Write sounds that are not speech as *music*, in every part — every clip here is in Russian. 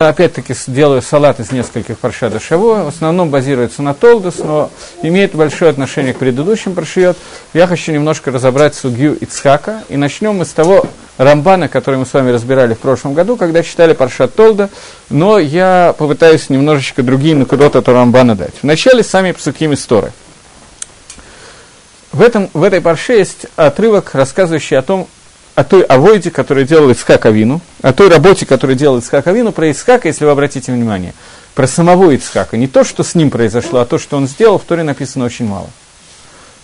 опять-таки делаю салат из нескольких парша душево, в основном базируется на Толдус, но имеет большое отношение к предыдущим паршиот. Я хочу немножко разобрать судью Ицхака, и начнем мы с того Рамбана, который мы с вами разбирали в прошлом году, когда читали парша Толда, но я попытаюсь немножечко другие накудот от Рамбана дать. Вначале сами псуким истории. В, этом, в этой парше есть отрывок, рассказывающий о том, о той авойде, которую делал Ицхак Авину, о той работе, которую делал Ицхак Авину, про Ицхака, если вы обратите внимание, про самого Ицхака. Не то, что с ним произошло, а то, что он сделал, в Торе написано очень мало.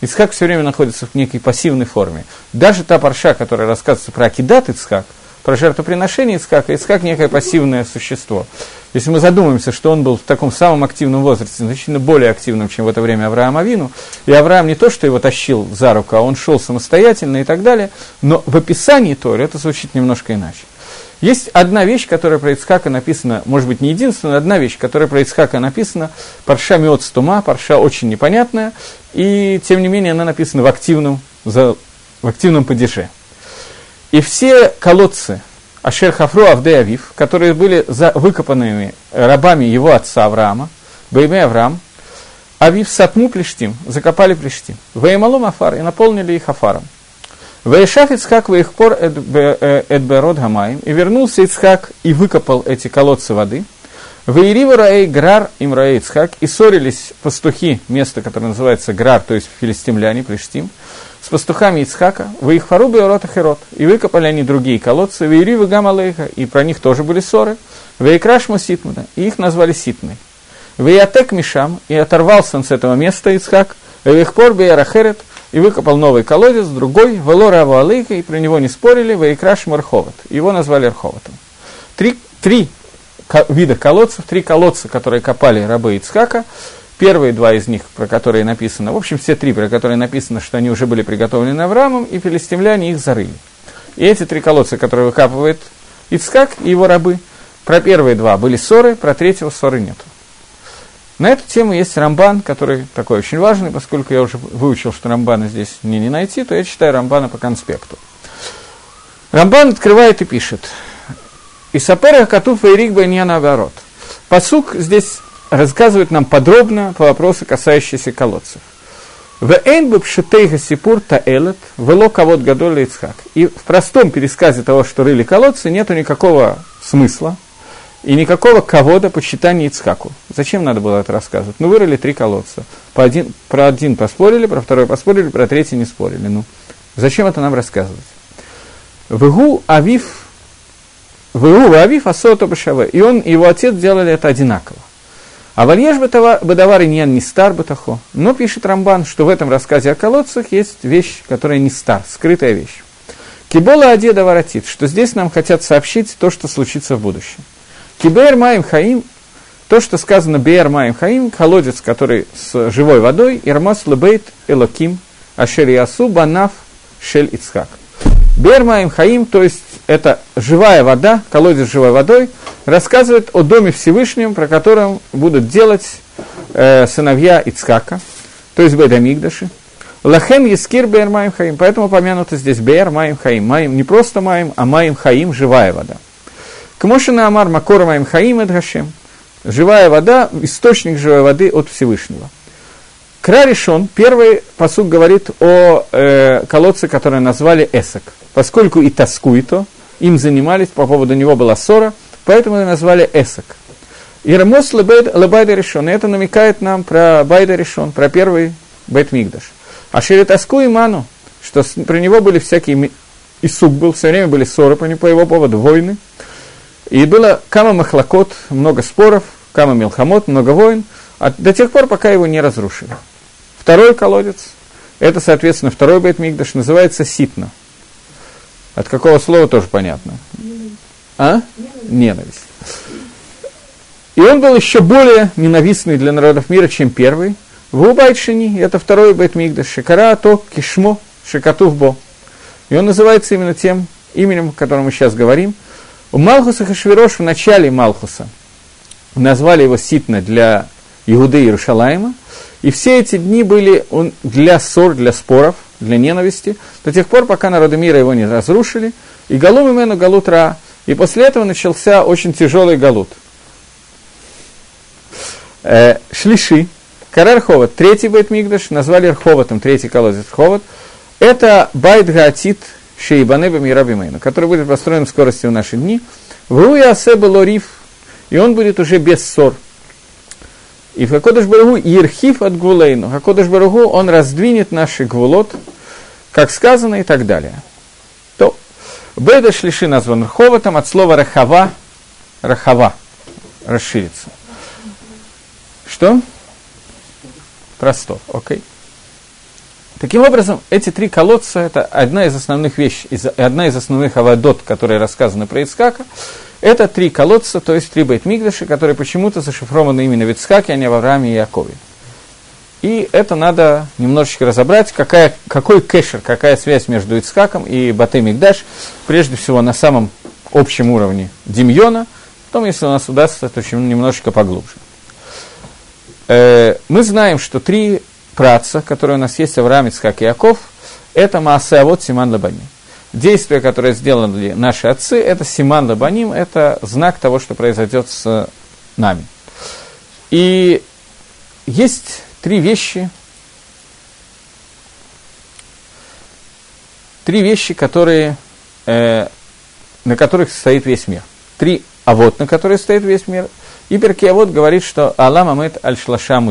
Ицхак все время находится в некой пассивной форме. Даже та парша, которая рассказывается про Акидат Ицхак, про жертвоприношение Ицхака, Ицхак некое пассивное существо. Если мы задумаемся, что он был в таком самом активном возрасте, значительно более активным, чем в это время Авраам Авину, и Авраам не то, что его тащил за руку, а он шел самостоятельно и так далее, но в описании Торы это звучит немножко иначе. Есть одна вещь, которая про Ицхака написана, может быть, не единственная, одна вещь, которая про Ицхака написана, парша Миот Стума, парша очень непонятная, и, тем не менее, она написана в активном, в активном падеже. И все колодцы, Ашер Хафру Авде Авив, которые были за выкопанными рабами его отца Авраама, Бейме Авраам, Авив Сатму Плештим, закопали Плештим. Веймалом Афар и наполнили их Афаром. Вейшаф Ицхак Вейхпор Эдберод Гамаем, и вернулся Ицхак и выкопал эти колодцы воды. Вейрива Раэй Грар им Раэй Ицхак, и ссорились пастухи, место, которое называется Грар, то есть филистимляне, Плештим с пастухами Ицхака, вы их фарубы и Херот, и выкопали они другие колодцы, вы Иривы Гамалейха, и про них тоже были ссоры, вы Икрашма Ситмана, и их назвали Ситмой. Вы Ятек Мишам, и оторвался он с этого места Ицхак, вы их пор Рахерет, и выкопал новый колодец, другой, Велора Авалейха, и про него не спорили, вы Икраш Марховат, его назвали Арховатом. Три, три вида колодцев, три колодца, которые копали рабы Ицхака, Первые два из них, про которые написано, в общем, все три, про которые написано, что они уже были приготовлены Авраамом, и филистимляне их зарыли. И эти три колодца, которые выкапывает Ицкак и его рабы, про первые два были ссоры, про третьего ссоры нет. На эту тему есть Рамбан, который такой очень важный, поскольку я уже выучил, что Рамбана здесь мне не найти, то я читаю Рамбана по конспекту. Рамбан открывает и пишет. Исапера Катуфа и Ригба не наоборот. Посук здесь рассказывает нам подробно по вопросу, касающиеся колодцев. В Эйнбуб Шитейга Сипур Таэлет, вело кого Гадоля Ицхак. И в простом пересказе того, что рыли колодцы, нету никакого смысла и никакого кого-то почитания Ицхаку. Зачем надо было это рассказывать? Ну, вырыли три колодца. По один, про один поспорили, про второй поспорили, про третий не спорили. Ну, зачем это нам рассказывать? Вгу Авив, Вгу Авив Асото Башаве. И он и его отец делали это одинаково. А вальеш бадавар иньян не стар бытахо. Но пишет Рамбан, что в этом рассказе о колодцах есть вещь, которая не стар, скрытая вещь. Кибола Адеда воротит, что здесь нам хотят сообщить то, что случится в будущем. Кибер Маим Хаим, то, что сказано Бер Маим Хаим, колодец, который с живой водой, Ирмас Лебейт Элоким, Ашер Ясу Банав Шель Ицхак. Бер Маим Хаим, то есть это живая вода, колодец с живой водой, рассказывает о доме Всевышнем, про котором будут делать э, сыновья Ицкака, то есть Бедамигдаши. Лахем Ескир Бер Маим Хаим, поэтому помянуто здесь Бер Маим Хаим. Маим не просто Маим, а Маим Хаим – живая вода. Кмошина Амар Макор Маим Хаим Эдгашем. Живая вода, источник живой воды от Всевышнего. Краришон, первый посуд говорит о э, колодце, который назвали Эсок. Поскольку и Таскуито, им занимались, по поводу него была ссора, поэтому его назвали Эсок. Ирамос Лебайда решен. Это намекает нам про Байда решен, про первый Бет Мигдаш. А Ширитаску и Ману, что про него были всякие... И сук был, все время были ссоры по, по его поводу, войны. И было Кама Махлакот, много споров, Кама Милхамот, много войн, а до тех пор, пока его не разрушили. Второй колодец, это, соответственно, второй бейт Мигдаш, называется Ситна. От какого слова тоже понятно. А? Ненависть. И он был еще более ненавистный для народов мира, чем первый. В Убайшини, это второй бейт Мигдаш, Шикара, то Кишмо, Шикатувбо. И он называется именно тем именем, о котором мы сейчас говорим. У Малхуса Хашвирош в начале Малхуса назвали его Ситна для Иуды и Иерушалайма – и все эти дни были он для ссор, для споров, для ненависти, до тех пор, пока народы мира его не разрушили, и галум имену галут ра. И после этого начался очень тяжелый галут. Э, шлиши, Кара Рховат, третий Бейт Мигдаш, назвали Рховатом, третий колодец Рховат. Это Байт Гаатит Шейбанеба Мирабимейну, который будет построен в скорости в наши дни. Вруя Асеба Лориф, и он будет уже без ссор. И Хакодыш Барагу Ирхив от Гвулейну. Хакодыш Барагу, он раздвинет наши гвулот, как сказано, и так далее. То Беда Шлиши назван Рховатом от слова Рахава, Рахава, расширится. Что? Простор, окей. Таким образом, эти три колодца – это одна из основных вещей, одна из основных авадот, которые рассказаны про Ицкака. Это три колодца, то есть три бейт-мигдаши, которые почему-то зашифрованы именно в Ицкаке, а не в Аврааме и Якове. И это надо немножечко разобрать, какая, какой кэшер, какая связь между Ицхаком и Батей Мигдаш, прежде всего на самом общем уровне Демьона, потом, если у нас удастся, то немножечко поглубже. Э, мы знаем, что три праца, которые у нас есть, Авраам, Ицхак и Яков, это Маасе Авод Симан Лабаним. Действия, которые сделали наши отцы, это Симан Лабаним, это знак того, что произойдет с нами. И есть три вещи, три вещи, которые, э, на которых стоит весь мир. Три авод, на которые стоит весь мир. И Перкиавод говорит, что Аллам Амет Аль-Шлаша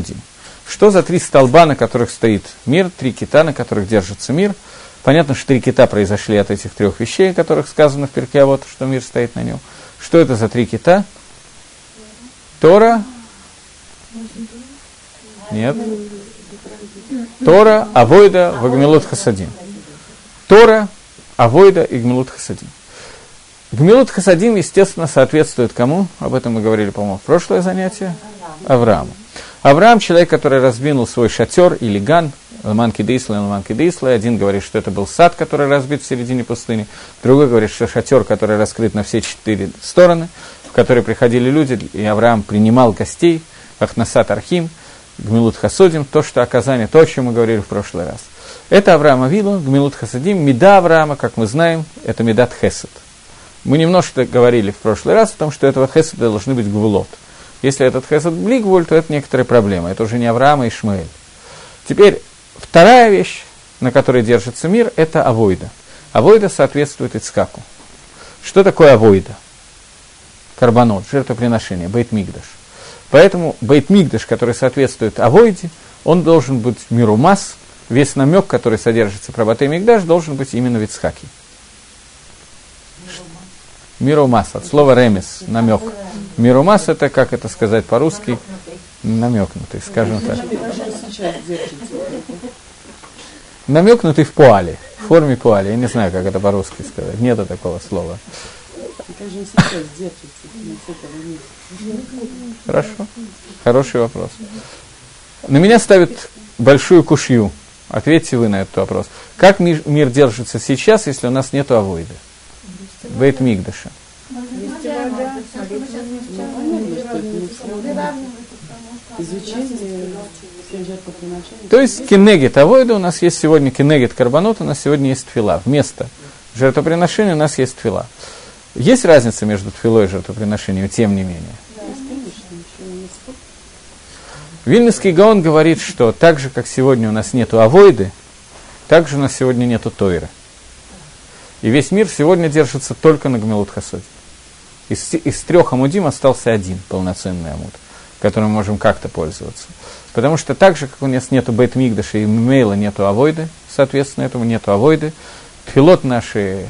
что за три столба, на которых стоит мир, три кита, на которых держится мир? Понятно, что три кита произошли от этих трех вещей, о которых сказано в перке, вот, что мир стоит на нем. Что это за три кита? Тора? Нет. Тора, Авойда, Вагмилут Хасадин. Тора, Авойда и Гмилут Хасадин. Гмилут Хасадин, естественно, соответствует кому? Об этом мы говорили, по-моему, в прошлое занятие. Аврааму. Авраам, человек, который раздвинул свой шатер или ган, Ламанки Дейсла и Ламанки Дейсла. Один говорит, что это был сад, который разбит в середине пустыни. Другой говорит, что шатер, который раскрыт на все четыре стороны, в который приходили люди, и Авраам принимал гостей, Ахнасат Архим, Гмилут Хасудим, то, что оказание, то, о чем мы говорили в прошлый раз. Это Авраам Авилу, Гмилут Хасадим, Меда Авраама, как мы знаем, это Медат Хесед. Мы немножко говорили в прошлый раз о том, что этого Хеседа должны быть гвулот – если этот хесед блигвуль, то это некоторая проблема. Это уже не Авраам и Ишмаэль. Теперь вторая вещь, на которой держится мир, это авойда. Авойда соответствует Ицкаку. Что такое авойда? Карбонот, жертвоприношение, бейт-мигдаш. Поэтому бейт-мигдаш, который соответствует авойде, он должен быть миру масс, весь намек, который содержится про бейт-мигдаш, должен быть именно в Ицхаке. Мирумас, от слова ремес, намек. Мирумас это, как это сказать по-русски, намекнутый, скажем так. Намекнутый в пуале, в форме пуали. Я не знаю, как это по-русски сказать. Нету такого слова. Хорошо. Хороший вопрос. На меня ставят большую кушью. Ответьте вы на этот вопрос. Как мир держится сейчас, если у нас нет авоида? Бейт Мигдаша. То есть кенегет авойда у нас есть сегодня кенегет карбонот, у нас сегодня есть твила. Вместо жертвоприношения у нас есть твила. Есть разница между твилой и жертвоприношением, тем не менее. Вильнюсский Гаон говорит, что так же, как сегодня у нас нету авойды, так же у нас сегодня нету тойры. И весь мир сегодня держится только на Гмелут Хасоде. Из, из трех амудим остался один полноценный амуд, которым мы можем как-то пользоваться. Потому что так же, как у нас нету бейт мигдаша и мейла нету авойды, соответственно, этому нету авойды, пилот наши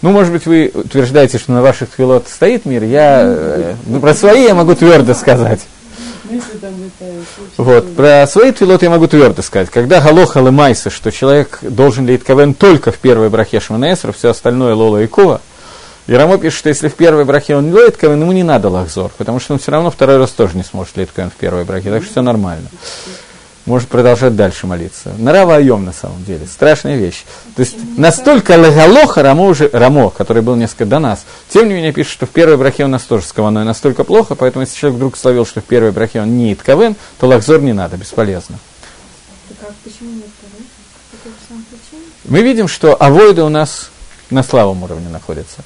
ну, может быть, вы утверждаете, что на ваших твилот стоит мир. Я, э, ну, про свои я могу твердо сказать. Вот. Про свои твилот я могу твердо сказать. Когда галоха лемайса, что человек должен лить кавен только в первой брахе Шманесра, все остальное лола и кова, и Рамо пишет, что если в первой брахе он не лоит кавен, ему не надо лахзор, потому что он все равно второй раз тоже не сможет лить кавен в первой брахе, так что все нормально может продолжать дальше молиться. Нарава Айом, на самом деле, страшная вещь. То есть настолько лагалоха Рамо, уже, Рамо, который был несколько до нас, тем не менее пишет, что в первой брахе у нас тоже с каваной настолько плохо, поэтому если человек вдруг словил, что в первой брахе он не итковен, то лахзор не надо, бесполезно. Мы видим, что авойда у нас на слабом уровне находится.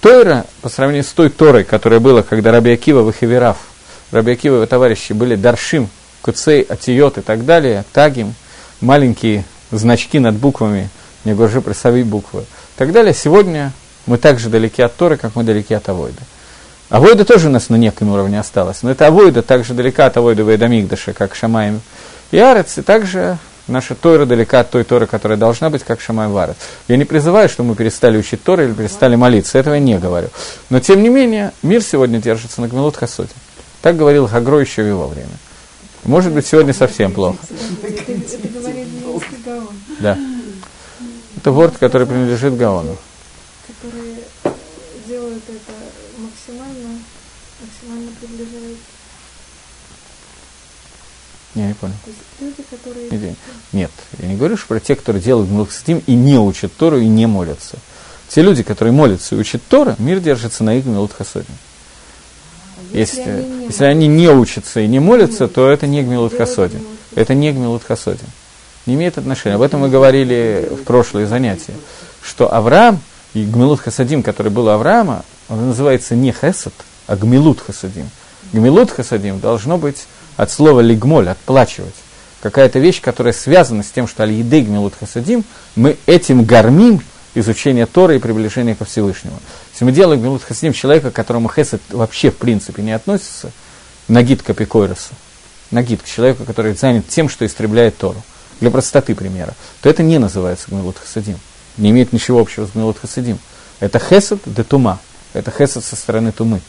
Тойра, по сравнению с той Торой, которая была, когда Раби Акива Вахивирав Рабиакива и его товарищи были Даршим, Куцей, Атиот и так далее, Тагим, маленькие значки над буквами, не говорю прессови буквы, и так далее. Сегодня мы так же далеки от Торы, как мы далеки от Авойда. Авойда тоже у нас на неком уровне осталось, но это Авойда также далека от Авойда Вейдамигдаша, как Шамаем и Арец, и также наша Тора далека от той Торы, которая должна быть, как Шамай Варет. Я не призываю, что мы перестали учить Торы или перестали молиться, этого я не говорю. Но, тем не менее, мир сегодня держится на Гмилут Хасоте. Так говорил Хагро еще в его время. Может быть, сегодня совсем плохо. Да. Это ворд, который принадлежит Гаону. Которые делают это максимально, максимально приближают. Я не понял. То есть люди, которые... Нет, Нет, я не говорю что про тех, которые делают Гмилхсатим и не учат Тору и не молятся. Те люди, которые молятся и учат Тору, мир держится на их Хасодим. Если, Если они не если они не учатся и не молятся, то это не Гмилут Хасодим. Это не Гмилут Хасодим. Не имеет отношения. Об этом мы говорили в прошлые занятия. Что Авраам и Гмилут Хасадим, который был Авраама, он называется не Хесад, а Гмилут Хасадим. Гмилут Хасадим должно быть от слова лигмоль, отплачивать. Какая-то вещь, которая связана с тем, что аль-еды Гмилут Хасадим, мы этим гормим изучение Торы и приближение ко Всевышнему. Если мы делаем Гмилут Хасадим человека, к которому Хесед вообще в принципе не относится, нагид к апикойросу, нагид к человеку, который занят тем, что истребляет Тору, для простоты примера, то это не называется Гмилут Хасадим. Не имеет ничего общего с Гмилут Хасадим. Это Хесед де Тума. Это Хесед со стороны Тумы.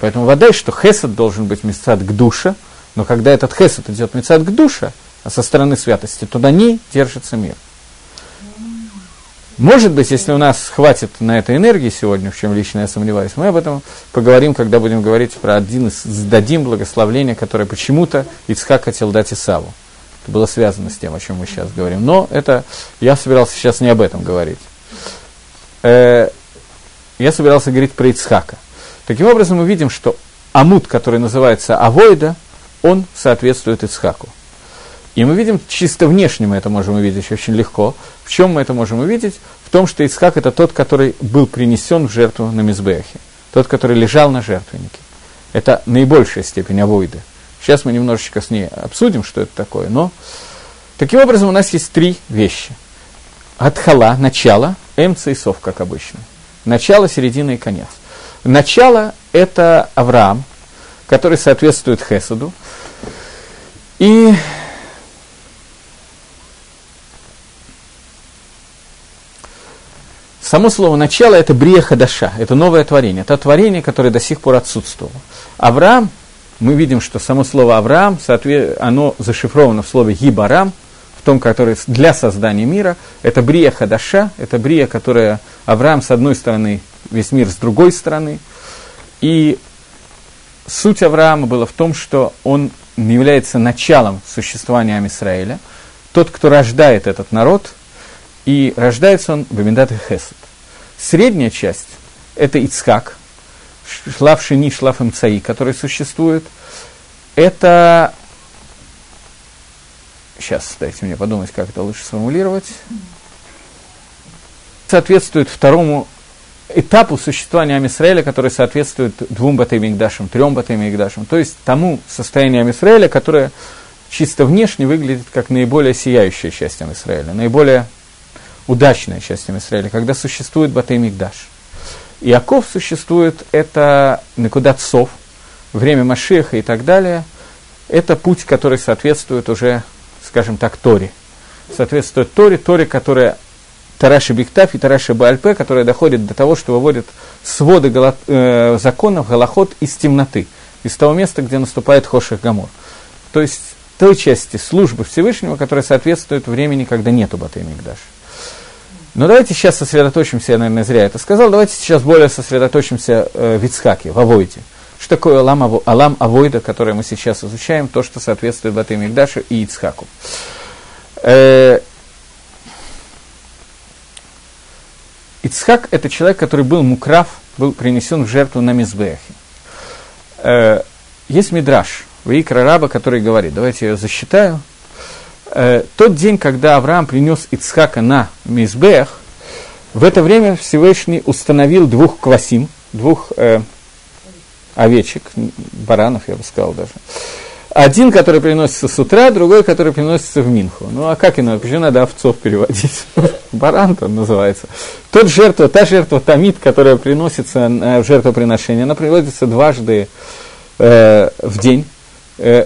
Поэтому вода, что Хесед должен быть мецад к душе, но когда этот Хесед идет мецад к душе, а со стороны святости, то на ней держится мир. Может быть, если у нас хватит на это энергии сегодня, в чем лично я сомневаюсь, мы об этом поговорим, когда будем говорить про один из дадим благословления, которое почему-то Ицхак хотел дать Исаву. Это было связано с тем, о чем мы сейчас говорим. Но это я собирался сейчас не об этом говорить. Э, я собирался говорить про Ицхака. Таким образом, мы видим, что Амут, который называется Авойда, он соответствует Ицхаку. И мы видим, чисто внешне мы это можем увидеть очень легко. В чем мы это можем увидеть? В том, что Ицхак это тот, который был принесен в жертву на Мизбехе. Тот, который лежал на жертвеннике. Это наибольшая степень авойды. Сейчас мы немножечко с ней обсудим, что это такое. Но таким образом у нас есть три вещи. Адхала, начало, эмца и сов, как обычно. Начало, середина и конец. Начало – это Авраам, который соответствует Хесаду. И Само слово «начало» – это брия хадаша, это новое творение, это творение, которое до сих пор отсутствовало. Авраам, мы видим, что само слово «Авраам», оно зашифровано в слове «гибарам», в том, который для создания мира, это брия хадаша, это брия, которая Авраам с одной стороны, весь мир с другой стороны. И суть Авраама была в том, что он является началом существования Амисраэля, тот, кто рождает этот народ – и рождается он в Амидат и Хесед. Средняя часть – это Ицхак, шлав Шини, шлав МЦАИ, который существует. Это... Сейчас, дайте мне подумать, как это лучше сформулировать. Соответствует второму этапу существования Амисраэля, который соответствует двум Батаймигдашам, трем Батаймигдашам, то есть тому состоянию Амисраэля, которое чисто внешне выглядит как наиболее сияющая часть Амисраэля, наиболее удачная часть Израиля, когда существует Батей Мигдаш. Иаков существует, это Накудат Сов, время Машеха и так далее. Это путь, который соответствует уже, скажем так, Торе. Соответствует Торе, Торе, которая Тараши Биктаф и Тараши Бальпе, которая доходит до того, что выводит своды голо, э, законов Галахот из темноты, из того места, где наступает Хоших Гамор. То есть той части службы Всевышнего, которая соответствует времени, когда нету Батей Мигдаша. Но давайте сейчас сосредоточимся, я, наверное, зря это сказал, давайте сейчас более сосредоточимся э, в Ицхаке, в Авойде. Что такое Алам, Алам Авойда, которое мы сейчас изучаем, то, что соответствует Батым Мигдашу и Ицхаку. Э, Ицхак – это человек, который был мукрав, был принесен в жертву на Мизбехе. Э, есть мидраш, Ваикра Раба, который говорит, давайте я ее засчитаю – э, тот день, когда Авраам принес Ицхака на Мизбех, в это время Всевышний установил двух квасим, двух э, овечек, баранов, я бы сказал даже. Один, который приносится с утра, другой, который приносится в Минху. Ну, а как иначе? Почему надо овцов переводить? *laughs* Баран там называется. Тот жертва, та жертва тамид, которая приносится в жертвоприношение, она приводится дважды э, в день. Э,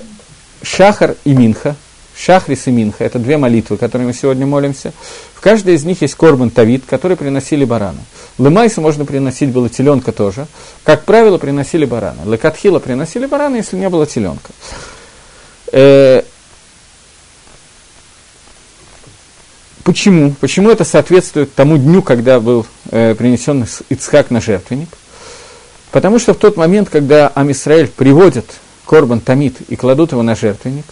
шахар и Минха. Шахрис и Минха – это две молитвы, которые мы сегодня молимся. В каждой из них есть корбан тавид, который приносили бараны. Лымайса можно приносить было теленка тоже. Как правило, приносили бараны. Лекатхила приносили бараны, если не было теленка. Э, почему? Почему это соответствует тому дню, когда был э, принесен Ицхак на жертвенник? Потому что в тот момент, когда Амисраэль приводит Корбан Тамид и кладут его на жертвенник,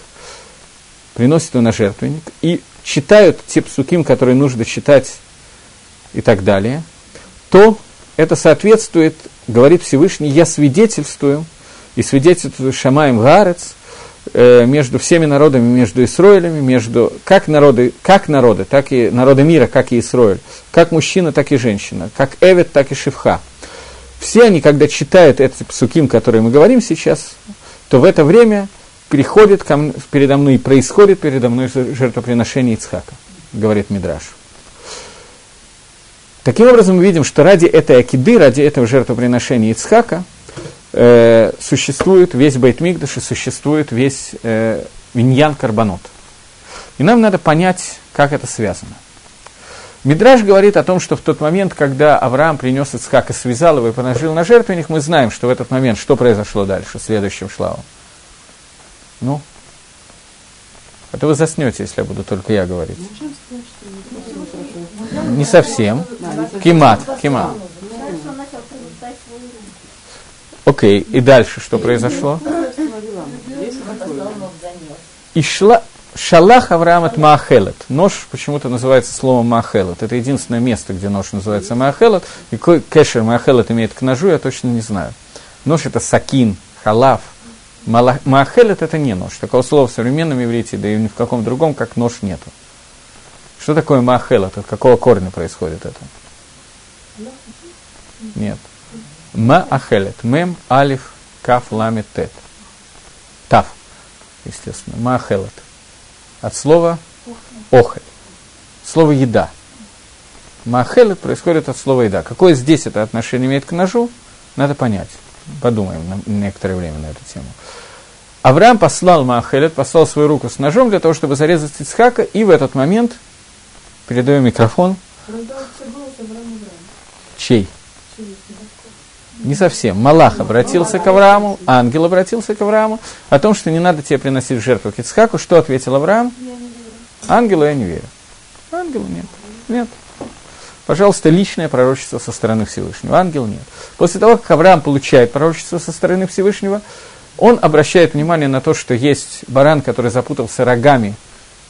приносят его на жертвенник и читают те псуким, которые нужно читать и так далее, то это соответствует, говорит Всевышний, я свидетельствую, и свидетельствую Шамаем Гарец, э, между всеми народами, между Исроилями, между как народы, как народы, так и народы мира, как и Исроиль, как мужчина, так и женщина, как Эвет, так и Шивха. Все они, когда читают эти псуким, которые мы говорим сейчас, то в это время приходит ко мне, передо мной и происходит передо мной жертвоприношение Ицхака, говорит Мидраш. Таким образом, мы видим, что ради этой акиды, ради этого жертвоприношения Ицхака, э, существует весь Бейтмигдаш и существует весь э, Виньян Карбонот. И нам надо понять, как это связано. Мидраж говорит о том, что в тот момент, когда Авраам принес Ицхак и связал его и положил на жертвенник, мы знаем, что в этот момент, что произошло дальше, следующим шлавом. Ну, а то вы заснете, если я буду только я говорить. Не совсем. Кимат, кимат. Окей, и дальше что произошло? И шла, шалах Авраам от Маахелет. Нож почему-то называется словом Маахелет. Это единственное место, где нож называется Маахелет. И кэшер Маахелет имеет к ножу, я точно не знаю. Нож это сакин, халав. Маахелет это не нож. Такого слова в современном иврите, да и ни в каком другом, как нож нету. Что такое Маахелет? От какого корня происходит это? Нет. Маахелет. Мем, алиф, каф, ламет, тет. Тав, естественно. Маахелет. От слова охель. Слово еда. Маахелет происходит от слова еда. Какое здесь это отношение имеет к ножу, надо понять. Подумаем на некоторое время на эту тему. Авраам послал Маахелет, послал свою руку с ножом для того, чтобы зарезать Ицхака, и в этот момент, передаю микрофон, чей? Не совсем. Малах обратился к Аврааму, ангел обратился к Аврааму о том, что не надо тебе приносить жертву к Ицхаку. Что ответил Авраам? Ангелу я не верю. Ангелу нет. Нет. Пожалуйста, личное пророчество со стороны Всевышнего. Ангел нет. После того, как Авраам получает пророчество со стороны Всевышнего, он обращает внимание на то, что есть баран, который запутался рогами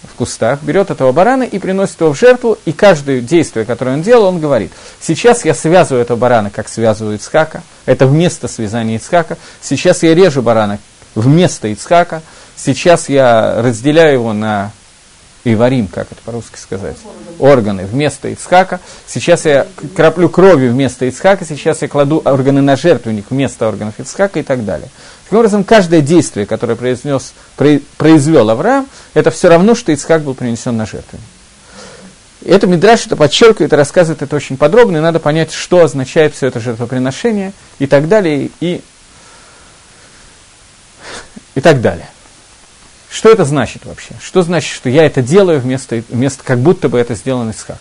в кустах, берет этого барана и приносит его в жертву, и каждое действие, которое он делал, он говорит, сейчас я связываю этого барана, как связываю Ицхака, это вместо связания Ицхака, сейчас я режу барана вместо Ицхака, сейчас я разделяю его на и варим, как это по-русски сказать, органы вместо Ицхака. Сейчас я краплю кровью вместо Ицхака, сейчас я кладу органы на жертвенник вместо органов Ицхака и так далее. Таким образом, каждое действие, которое произнес, произвел Авраам, это все равно, что Ицхак был принесен на. И это Мидраш это подчеркивает и рассказывает это очень подробно, и надо понять, что означает все это жертвоприношение и так далее, и, и так далее. Что это значит вообще? Что значит, что я это делаю вместо, вместо как будто бы это сделано Исхак?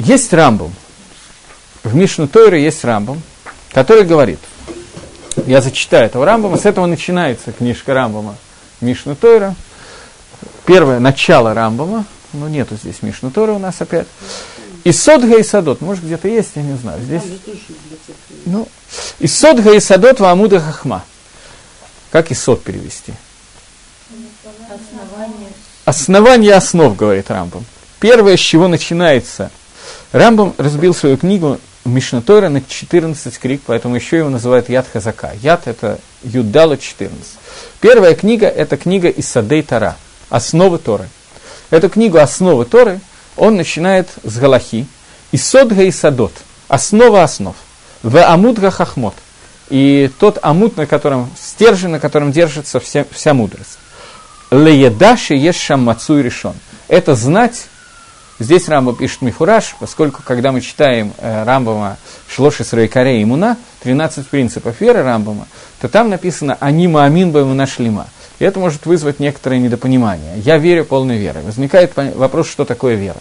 Есть Рамбом. В Мишну Тойре есть Рамбом, который говорит, я зачитаю этого Рамбома, с этого начинается книжка Рамбома Мишну Тойра. Первое начало Рамбома, ну нету здесь Мишну Тойра у нас опять. И Содга и Садот, может где-то есть, я не знаю. Здесь, ну, и Содга и Садот в Амуда Хахма. Как и сот перевести? Основание. Основание основ, говорит Рамбам. Первое, с чего начинается. Рамбам разбил свою книгу Мишнатора на 14 крик, поэтому еще его называют Яд Хазака. Яд – это Юдала 14. Первая книга – это книга Исадей Тара, основы Торы. Эту книгу «Основы Торы» он начинает с Галахи, и Содга и Садот, основа основ. В амудга хахмот. И тот амут, на котором, стержень, на котором держится вся, вся мудрость. Леедаши есть шаммацу решен. Это знать, здесь Рамба пишет Мифураж, поскольку, когда мы читаем э, Рамбама Шлоши Срайкаре и Муна, 13 принципов веры Рамбама, то там написано «Анима амин бэм нашлима». И это может вызвать некоторое недопонимание. Я верю полной верой. Возникает вопрос, что такое вера.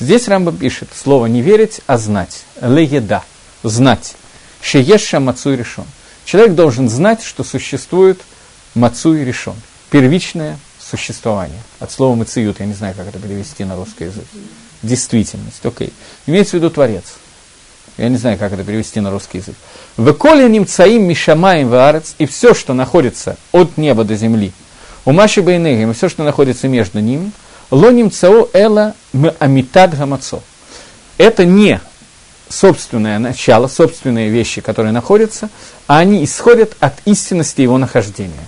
Здесь Рамба пишет слово не верить, а знать. Лееда. Знать. Шееша мацуй решен. Человек должен знать, что существует мацуй решен. Первичное существование. От слова мациют, я не знаю, как это перевести на русский язык. Действительность, окей. Okay. Имеется в виду Творец. Я не знаю, как это перевести на русский язык. «Веколя немцаим мишамаем ваарец» и все, что находится от неба до земли, у Маши Бейнегим, и все, что находится между ними, ло немцао эла амитад гамацо. Это не собственное начало, собственные вещи, которые находятся, а они исходят от истинности его нахождения.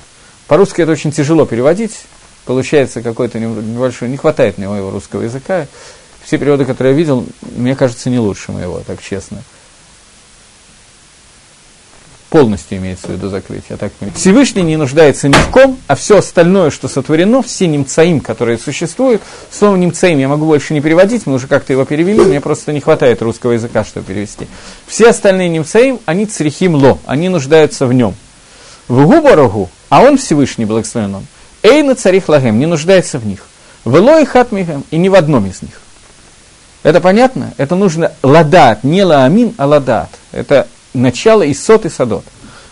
По-русски это очень тяжело переводить, получается какой-то небольшой, не хватает мне моего русского языка, все переводы, которые я видел, мне кажется, не лучше моего, так честно. Полностью имеется в виду закрытие. Так Всевышний не нуждается ни в ком, а все остальное, что сотворено, все немцаим, которые существуют, слово немцаим я могу больше не переводить, мы уже как-то его перевели, мне просто не хватает русского языка, чтобы перевести. Все остальные немцаим, они црихим ло, они нуждаются в нем. В губарогу, а он Всевышний благословен он, эйна царих лагем, не нуждается в них. В и хатмихем, и ни в одном из них. Это понятно? Это нужно ладат, не лаамин, а ладат. Это начало и сот и садот.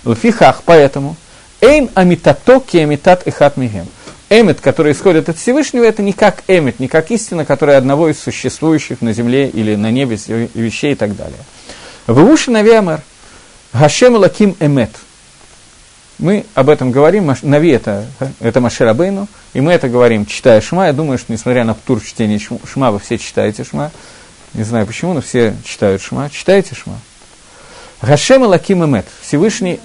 В фихах, поэтому, эйн амитато ки амитат эхат мигем. Эмет, который исходит от Всевышнего, это не как эмет, не как истина, которая одного из существующих на земле или на небе вещей и так далее. В уши навиамер, Гашем лаким эмет. Мы об этом говорим, Нави это, это Маширабейну, и мы это говорим, читая Шма. Я думаю, что несмотря на тур чтения Шма, вы все читаете Шма. Не знаю почему, но все читают Шма. Читаете Шма? Гашем и Лаким Эмет. Всевышний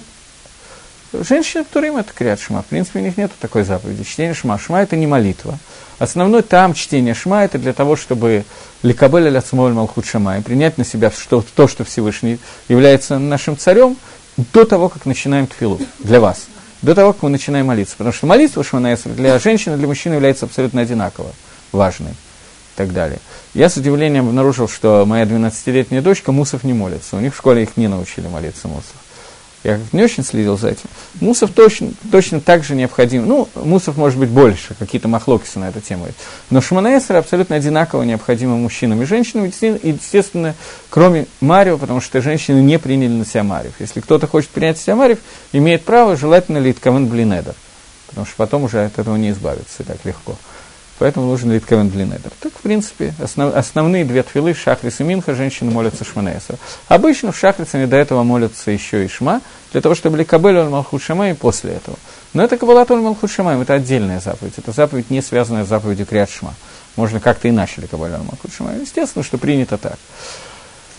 Женщины Турим это крят Шма. В принципе, у них нет такой заповеди. Чтение Шма. Шма это не молитва. Основной там чтение Шма это для того, чтобы Ликабель аля Малхут Шама и принять на себя что, то, что Всевышний является нашим царем, до того, как начинаем тфилу для вас, до того, как мы начинаем молиться. Потому что молитва Шманаэсра для женщины для мужчины является абсолютно одинаково важной и так далее. Я с удивлением обнаружил, что моя 12-летняя дочка мусов не молится. У них в школе их не научили молиться мусов. Я не очень следил за этим. Мусов точно, точно так же необходим. Ну, мусов может быть больше, какие-то махлокисы на эту тему. Но шманаэсер абсолютно одинаково необходимы мужчинам и женщинам, и, естественно, кроме Марио, потому что женщины не приняли на себя Мариев. Если кто-то хочет принять на себя Мариев, имеет право, желательно литковен блинедер, потому что потом уже от этого не избавиться так легко. Поэтому нужен литковен длинедер. Так, в принципе, основ, основные две твилы, шахрис и минха, женщины молятся шманеса. Обычно в шахрисе они до этого молятся еще и шма, для того, чтобы ликабель он малхут и после этого. Но это кабалат он малхут шама, это отдельная заповедь. Это заповедь, не связанная с заповедью криат шма. Можно как-то иначе ликабель он малхут шама. Естественно, что принято так.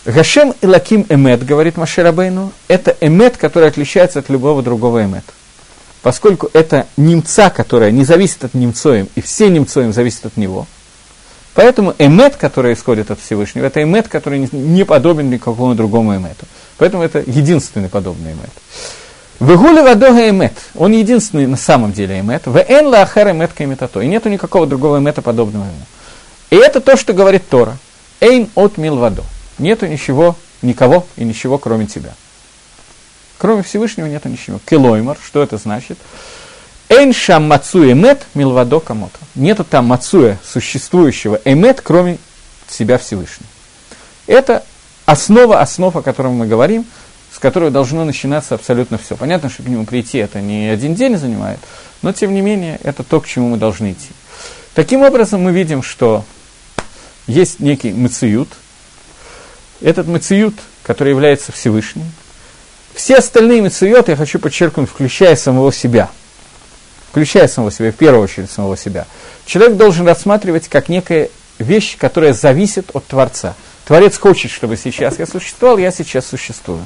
Гашем и лаким эмет, говорит Маширабейну, это эмет, который отличается от любого другого эмета поскольку это немца, которая не зависит от немцоем, и все немцоем зависят от него. Поэтому эмет, который исходит от Всевышнего, это эмет, который не подобен никакому другому эмету. Поэтому это единственный подобный эмет. Выгули вадога эмет. Он единственный на самом деле эмет. В эн лахар эмет каметато. И нету никакого другого эмета подобного ему. И это то, что говорит Тора. Эйн от мил вадо. Нету ничего, никого и ничего, кроме тебя. Кроме Всевышнего нет ничего. Келоймар, что это значит? Эйншам мацуя эмет милвадо камото. Нету там мацуя, существующего эмет, кроме себя Всевышнего. Это основа основ, о котором мы говорим, с которой должно начинаться абсолютно все. Понятно, что к нему прийти это не один день занимает, но тем не менее это то, к чему мы должны идти. Таким образом, мы видим, что есть некий мациют. Этот мациют, который является Всевышним, все остальные мецует, я хочу подчеркнуть, включая самого себя. Включая самого себя, в первую очередь самого себя. Человек должен рассматривать как некая вещь, которая зависит от Творца. Творец хочет, чтобы сейчас я существовал, я сейчас существую.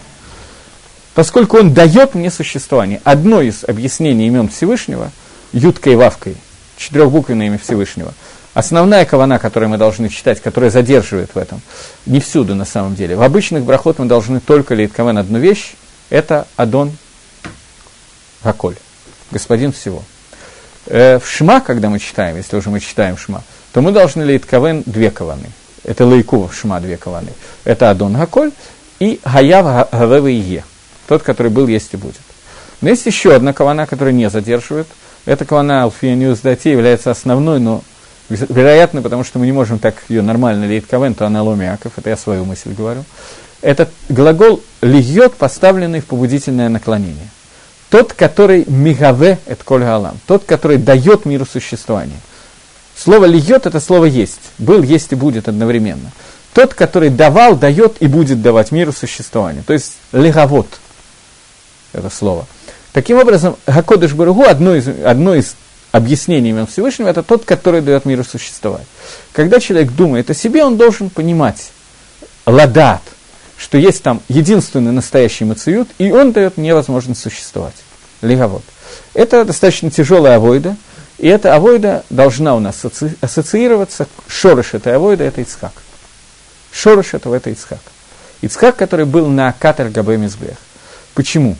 Поскольку он дает мне существование. Одно из объяснений имен Всевышнего, Юткой и Вавкой, четырехбуквенное имя Всевышнего, Основная кавана, которую мы должны читать, которая задерживает в этом, не всюду на самом деле. В обычных брахот мы должны только каван одну вещь, это Адон Гаколь, господин всего. Э, в Шма, когда мы читаем, если уже мы читаем Шма, то мы должны лить кавен две каваны. Это лейку Шма две каваны. Это Адон Гаколь и Гаяв Гавевы Е, тот, который был, есть и будет. Но есть еще одна кавана, которая не задерживает. Эта кавана Алфия Дати является основной, но вероятно, потому что мы не можем так ее нормально лить кавен, то она ломиаков, это я свою мысль говорю. Это глагол льет, поставленный в побудительное наклонение. Тот, который мигаве, это коль галам, тот, который дает миру существование. Слово льет это слово есть. Был, есть и будет одновременно. Тот, который давал, дает и будет давать миру существование. То есть леговод это слово. Таким образом, Гакодыш Баругу, одно из, одно из объяснений имен Всевышнего, это тот, который дает миру существовать. Когда человек думает о себе, он должен понимать, ладат, что есть там единственный настоящий мациют, и он дает мне возможность существовать. Леговод. Это достаточно тяжелая авойда, и эта авойда должна у нас ассоциироваться, шорыш этой авойда – это Ицхак. Шорыш этого – это Ицхак. Ицхак, который был на Катер Габе Мизбех. Почему?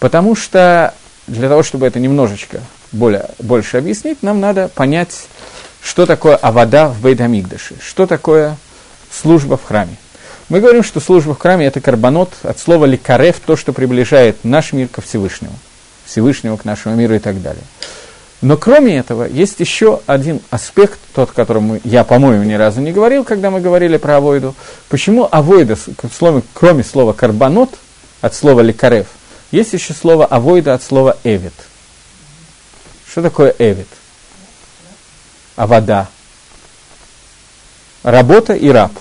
Потому что для того, чтобы это немножечко более, больше объяснить, нам надо понять, что такое авода в Бейдамигдаше, что такое служба в храме. Мы говорим, что служба в храме – это карбонот от слова ликарев, то, что приближает наш мир ко Всевышнему, Всевышнему к нашему миру и так далее. Но кроме этого, есть еще один аспект, тот, о котором я, по-моему, ни разу не говорил, когда мы говорили про авойду. Почему авойда, кроме слова карбонот, от слова ликарев, есть еще слово авойда от слова эвид. Что такое эвид? Авода. Работа и раб.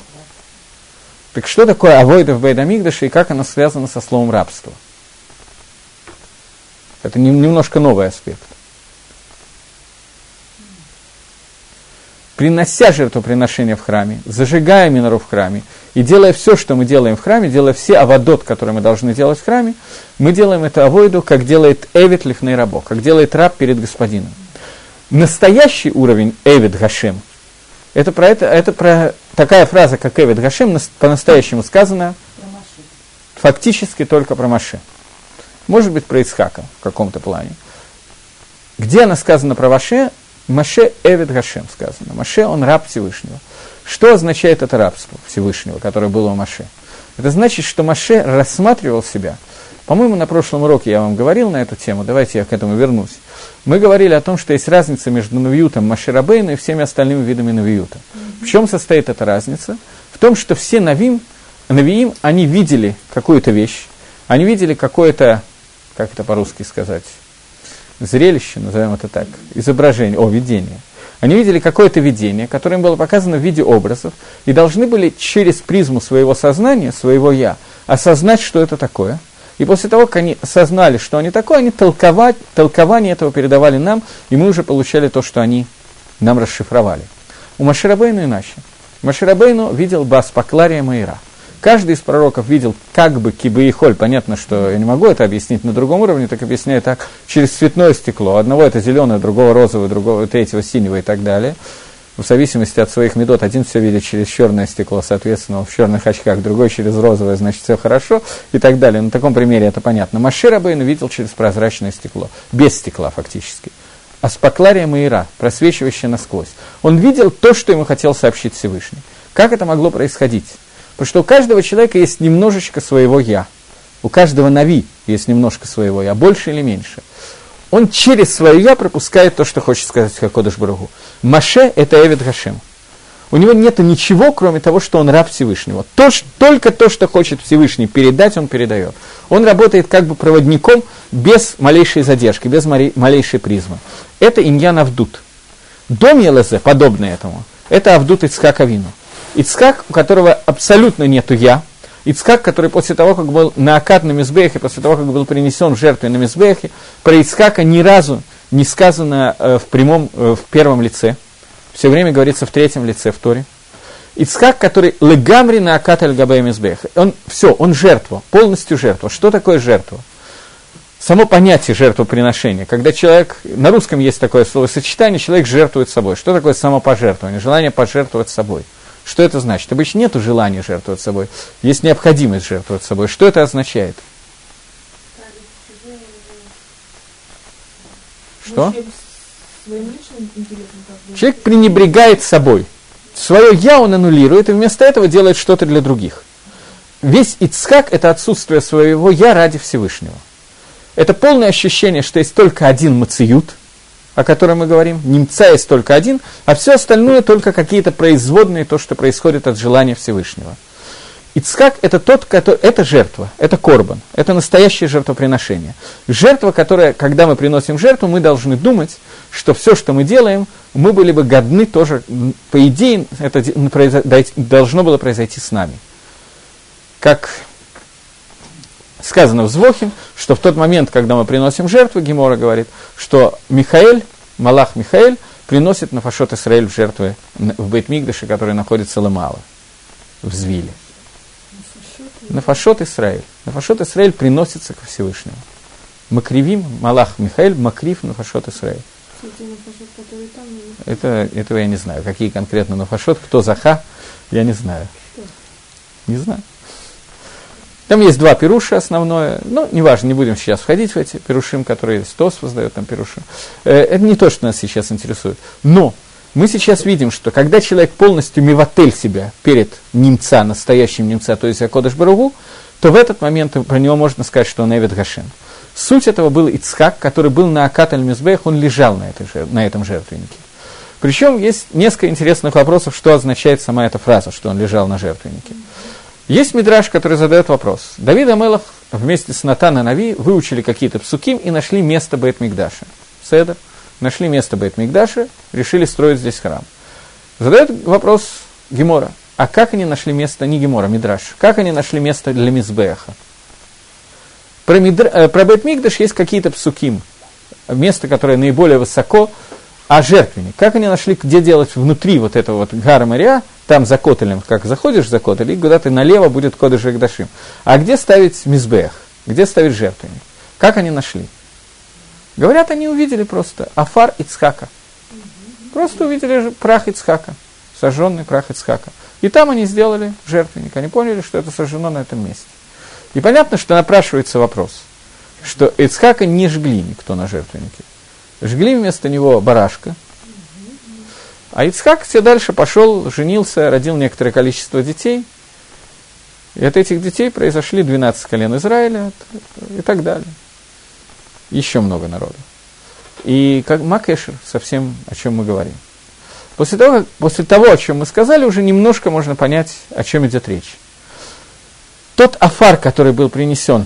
Так что такое авойда в Бейдамигдаше и как оно связано со словом рабство? Это немножко новый аспект. принося жертвоприношение в храме, зажигая минору в храме и делая все, что мы делаем в храме, делая все аводот, которые мы должны делать в храме, мы делаем эту авойду, как делает Эвид лихный рабо, как делает раб перед господином. Настоящий уровень Эвид Гашем, это про, это, это про такая фраза, как Эвид Гашем, по-настоящему сказана фактически только про Маше. Может быть, про Ицхака в каком-то плане. Где она сказана про Маше, Маше Эвид Гашем сказано. Маше, он раб Всевышнего. Что означает это рабство Всевышнего, которое было у Маше? Это значит, что Маше рассматривал себя. По-моему, на прошлом уроке я вам говорил на эту тему, давайте я к этому вернусь. Мы говорили о том, что есть разница между Навиютом Маше Рабейна и всеми остальными видами Навиюта. В чем состоит эта разница? В том, что все Навим, Навиим, они видели какую-то вещь, они видели какое-то, как это по-русски сказать, зрелище, назовем это так, изображение, о, видение. Они видели какое-то видение, которое им было показано в виде образов, и должны были через призму своего сознания, своего «я», осознать, что это такое. И после того, как они осознали, что они такое, они толковать, толкование этого передавали нам, и мы уже получали то, что они нам расшифровали. У Маширабейну иначе. Маширабейну видел Бас Паклария Маира – Каждый из пророков видел как бы кибы. Понятно, что я не могу это объяснить на другом уровне, так объясняю так, через цветное стекло. Одного это зеленое, другого розовое, другого третьего синего и так далее. В зависимости от своих медот, один все видит через черное стекло, соответственно, в черных очках, другой через розовое, значит, все хорошо, и так далее. На таком примере это понятно. Машир Абейн видел через прозрачное стекло, без стекла фактически. А Аспаклария Маира, просвечивающая насквозь. Он видел то, что ему хотел сообщить Всевышний. Как это могло происходить? Потому что у каждого человека есть немножечко своего «я». У каждого нави есть немножко своего «я», больше или меньше. Он через свое «я» пропускает то, что хочет сказать Хакодыш Барагу. Маше – это Эвид Гашем. У него нет ничего, кроме того, что он раб Всевышнего. То, что, только то, что хочет Всевышний передать, он передает. Он работает как бы проводником без малейшей задержки, без малейшей призмы. Это иньян Авдут. Дом Елезе, подобное этому, это Авдут Ицхака Вину. Ицкак, у которого абсолютно нету «я», Ицкак, который после того, как был на Акад на Мизбехе, после того, как был принесен в жертву на Мизбехе, про Ицкака ни разу не сказано э, в прямом, э, в первом лице. Все время говорится в третьем лице в Торе. Ицкак, который легамри на Акад аль Мизбех. Он, все, он жертва, полностью жертва. Что такое жертва? само понятие жертвоприношения. Когда человек, на русском есть такое словосочетание, человек жертвует собой. Что такое самопожертвование? Желание пожертвовать собой. Что это значит? Обычно нет желания жертвовать собой, есть необходимость жертвовать собой. Что это означает? Что? Человек пренебрегает собой. Свое «я» он аннулирует, и вместо этого делает что-то для других. Весь Ицхак – это отсутствие своего «я» ради Всевышнего. Это полное ощущение, что есть только один мациют, о котором мы говорим, немца есть только один, а все остальное только какие-то производные, то, что происходит от желания Всевышнего – Ицхак – это тот, который, это жертва, это корбан, это настоящее жертвоприношение. Жертва, которая, когда мы приносим жертву, мы должны думать, что все, что мы делаем, мы были бы годны тоже, по идее, это должно было произойти с нами. Как сказано в Звохим, что в тот момент, когда мы приносим жертву, Гемора говорит, что Михаэль, Малах Михаэль, приносит на Фашот Исраэль в жертвы в Бейтмигдаше, который находится Ламала, в Звиле. Нафашот Исраиль. Нафашот Исраиль приносится ко Всевышнему. Макривим, Малах Михаил, Макрив, Нафашот Исраиль. Это, этого я не знаю. Какие конкретно Нафашот, кто Заха, я не знаю. Не знаю. Там есть два пируша основное, но неважно, не будем сейчас входить в эти пирушим, которые Стос воздает там пирушим. Э, это не то, что нас сейчас интересует. Но мы сейчас видим, что когда человек полностью мивотель себя перед немца, настоящим немца, то есть Акодыш Баругу, то в этот момент про него можно сказать, что он Эвид Гашин. Суть этого был Ицхак, который был на Акат аль он лежал на, этой, на этом жертвеннике. Причем есть несколько интересных вопросов, что означает сама эта фраза, что он лежал на жертвеннике. Есть мидраж, который задает вопрос. Давид Амелах вместе с Натана Нави выучили какие-то псуким и нашли место Бет Мигдаша. Седер – нашли место Бейт-Мигдаша, решили строить здесь храм. Задает вопрос Гемора, а как они нашли место, не Гемора, Мидраш, как они нашли место для Мизбеха? Про, Мидр, э, про Бейт-Мигдаш есть какие-то псуким, место, которое наиболее высоко, а жертвенник, как они нашли, где делать внутри вот этого вот Гара Мария, там за Котелем, как заходишь за Котель, и куда ты налево будет Кодыш Эгдашим. А где ставить Мизбех? Где ставить жертвенник? Как они нашли? Говорят, они увидели просто Афар Ицхака. Просто увидели прах Ицхака, сожженный прах Ицхака. И там они сделали жертвенник. Они поняли, что это сожжено на этом месте. И понятно, что напрашивается вопрос, что Ицхака не жгли никто на жертвеннике. Жгли вместо него барашка. А Ицхак все дальше пошел, женился, родил некоторое количество детей. И от этих детей произошли 12 колен Израиля и так далее еще много народу. И как Макешер, совсем о чем мы говорим. После того, после того, о чем мы сказали, уже немножко можно понять, о чем идет речь. Тот афар, который был принесен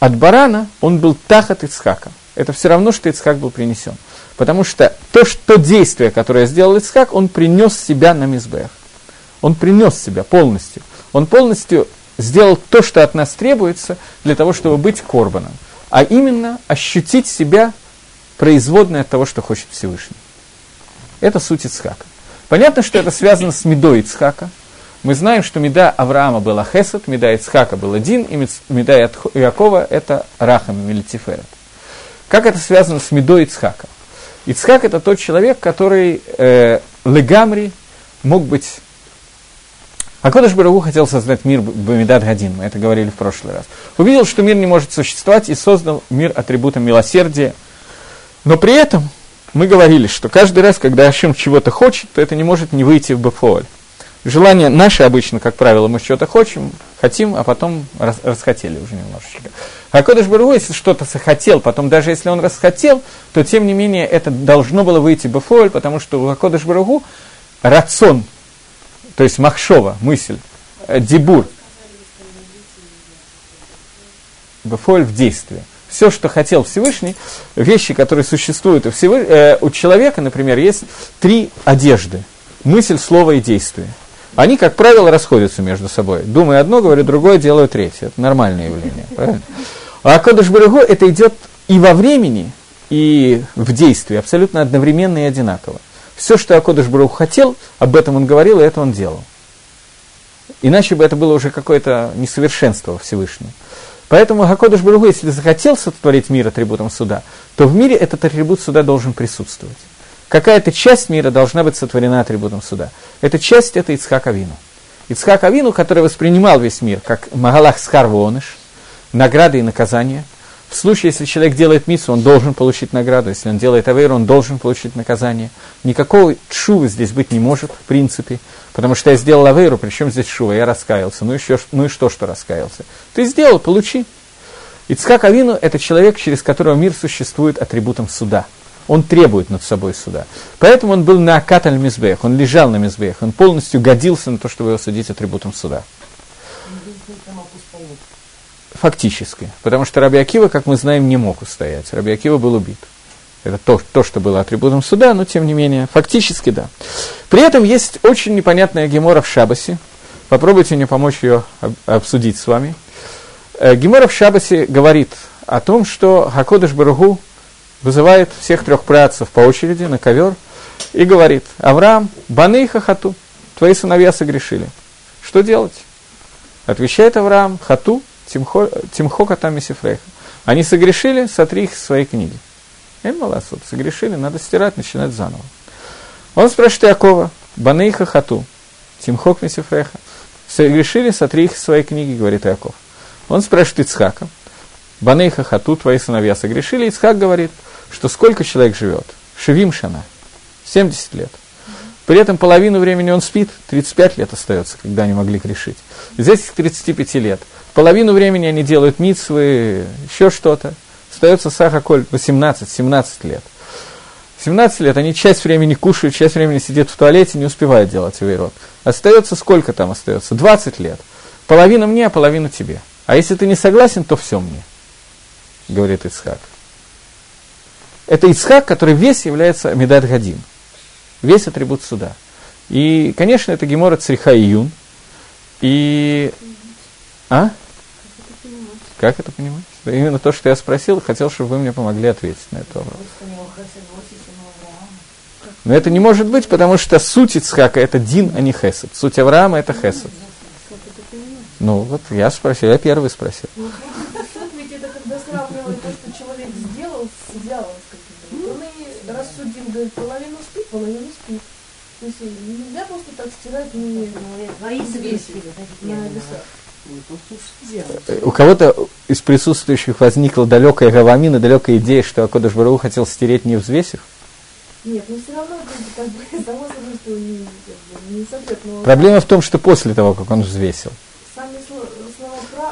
от барана, он был тахат Ицхака. Это все равно, что Ицхак был принесен. Потому что то, что действие, которое сделал Ицхак, он принес себя на Мизбех. Он принес себя полностью. Он полностью сделал то, что от нас требуется для того, чтобы быть корбаном а именно ощутить себя производной от того, что хочет Всевышний. Это суть Ицхака. Понятно, что это связано с медой Ицхака. Мы знаем, что меда Авраама была Хесед, меда Ицхака был один, и меда Иакова – это Рахам или Тиферет. Как это связано с медой Ицхака? Ицхак – это тот человек, который э, легамри мог быть а Кодыш Барагу хотел создать мир Бамидат Гадин, мы это говорили в прошлый раз. Увидел, что мир не может существовать, и создал мир атрибутом милосердия. Но при этом мы говорили, что каждый раз, когда Ашим чего-то хочет, то это не может не выйти в Бефоль. Желание наше обычно, как правило, мы что-то хотим, хотим, а потом рас, расхотели уже немножечко. А Кодыш если что-то захотел, потом даже если он расхотел, то тем не менее это должно было выйти Бефоль, потому что у Кодыш Барагу рацион то есть махшова, мысль, э, дебур, бефоль в действии. Все, что хотел Всевышний, вещи, которые существуют у, Всевы, э, у человека, например, есть три одежды. Мысль, слово и действие. Они, как правило, расходятся между собой. Думаю одно, говорю другое, делаю третье. Это нормальное явление. Правильно? А Кодыш Барыгу это идет и во времени, и в действии, абсолютно одновременно и одинаково. Все, что Акодыш Барух хотел, об этом он говорил, и это он делал. Иначе бы это было уже какое-то несовершенство Всевышнего. Поэтому Гакодыш Баругу, если захотел сотворить мир атрибутом суда, то в мире этот атрибут суда должен присутствовать. Какая-то часть мира должна быть сотворена атрибутом суда. Эта часть – это Ицхак Авину. Ицхак Авину, который воспринимал весь мир как Магалах Скарвоныш, награды и наказания. В случае, если человек делает миссу, он должен получить награду. Если он делает авейру, он должен получить наказание. Никакого шувы здесь быть не может, в принципе. Потому что я сделал авейру, причем здесь шува, я раскаялся. Ну, еще, ну и что, что раскаялся? Ты сделал, получи. Ицхак Авину – это человек, через которого мир существует атрибутом суда. Он требует над собой суда. Поэтому он был на Акаталь Мизбех, он лежал на Мизбех, он полностью годился на то, чтобы его судить атрибутом суда. Фактически. Потому что Раби Акива, как мы знаем, не мог устоять. Раби Акива был убит. Это то, то, что было атрибутом суда, но тем не менее, фактически да. При этом есть очень непонятная гемора в Шабасе. Попробуйте мне помочь ее обсудить с вами. Э, гемора в Шабасе говорит о том, что Хакодыш Баругу вызывает всех трех працев по очереди на ковер и говорит, Авраам, баны и хахату, твои сыновья согрешили. Что делать? Отвечает Авраам, хату, тимхо, тимхо катам Сифрейха. Они согрешили, сотри их из своей книги. Эм согрешили, надо стирать, начинать заново. Он спрашивает Якова, Банейха хату, Тимхок Месифреха. Согрешили, сотри их из своей книги, говорит Яков. Он спрашивает Ицхака, Банейха хату, твои сыновья согрешили. Ицхак говорит, что сколько человек живет? Шевим шана, 70 лет. При этом половину времени он спит, 35 лет остается, когда они могли грешить. Этих 35 лет половину времени они делают митсвы, еще что-то остается Сахаколь 18-17 лет. 17 лет, они часть времени кушают, часть времени сидят в туалете, не успевают делать авейрот. Остается сколько там остается? 20 лет. Половина мне, а половина тебе. А если ты не согласен, то все мне, говорит Ицхак. Это Ицхак, который весь является Медат Гадин. Весь атрибут суда. И, конечно, это Гемора Цриха и Юн. И... А? Как это понимать? Именно то, что я спросил, хотел, чтобы вы мне помогли ответить на этот вопрос. Но это не может быть, потому что суть Ицхака – это Дин, а не Хесед. Суть Авраама – это Хесед. Ну, вот я спросил, я первый спросил. Суд ведь это когда сравнивают то, что человек сделал с идеалом каким-то. Он и рассудим, говорит, половину спит, половину спит. То есть нельзя просто так стирать не на весах. У кого-то из присутствующих возникла далекая гавамина, далекая идея, что Акодыш Бару хотел стереть не взвесив? Нет, но все равно как бы *laughs* само собой, что не, не совсем, но... Проблема в том, что после того, как он взвесил.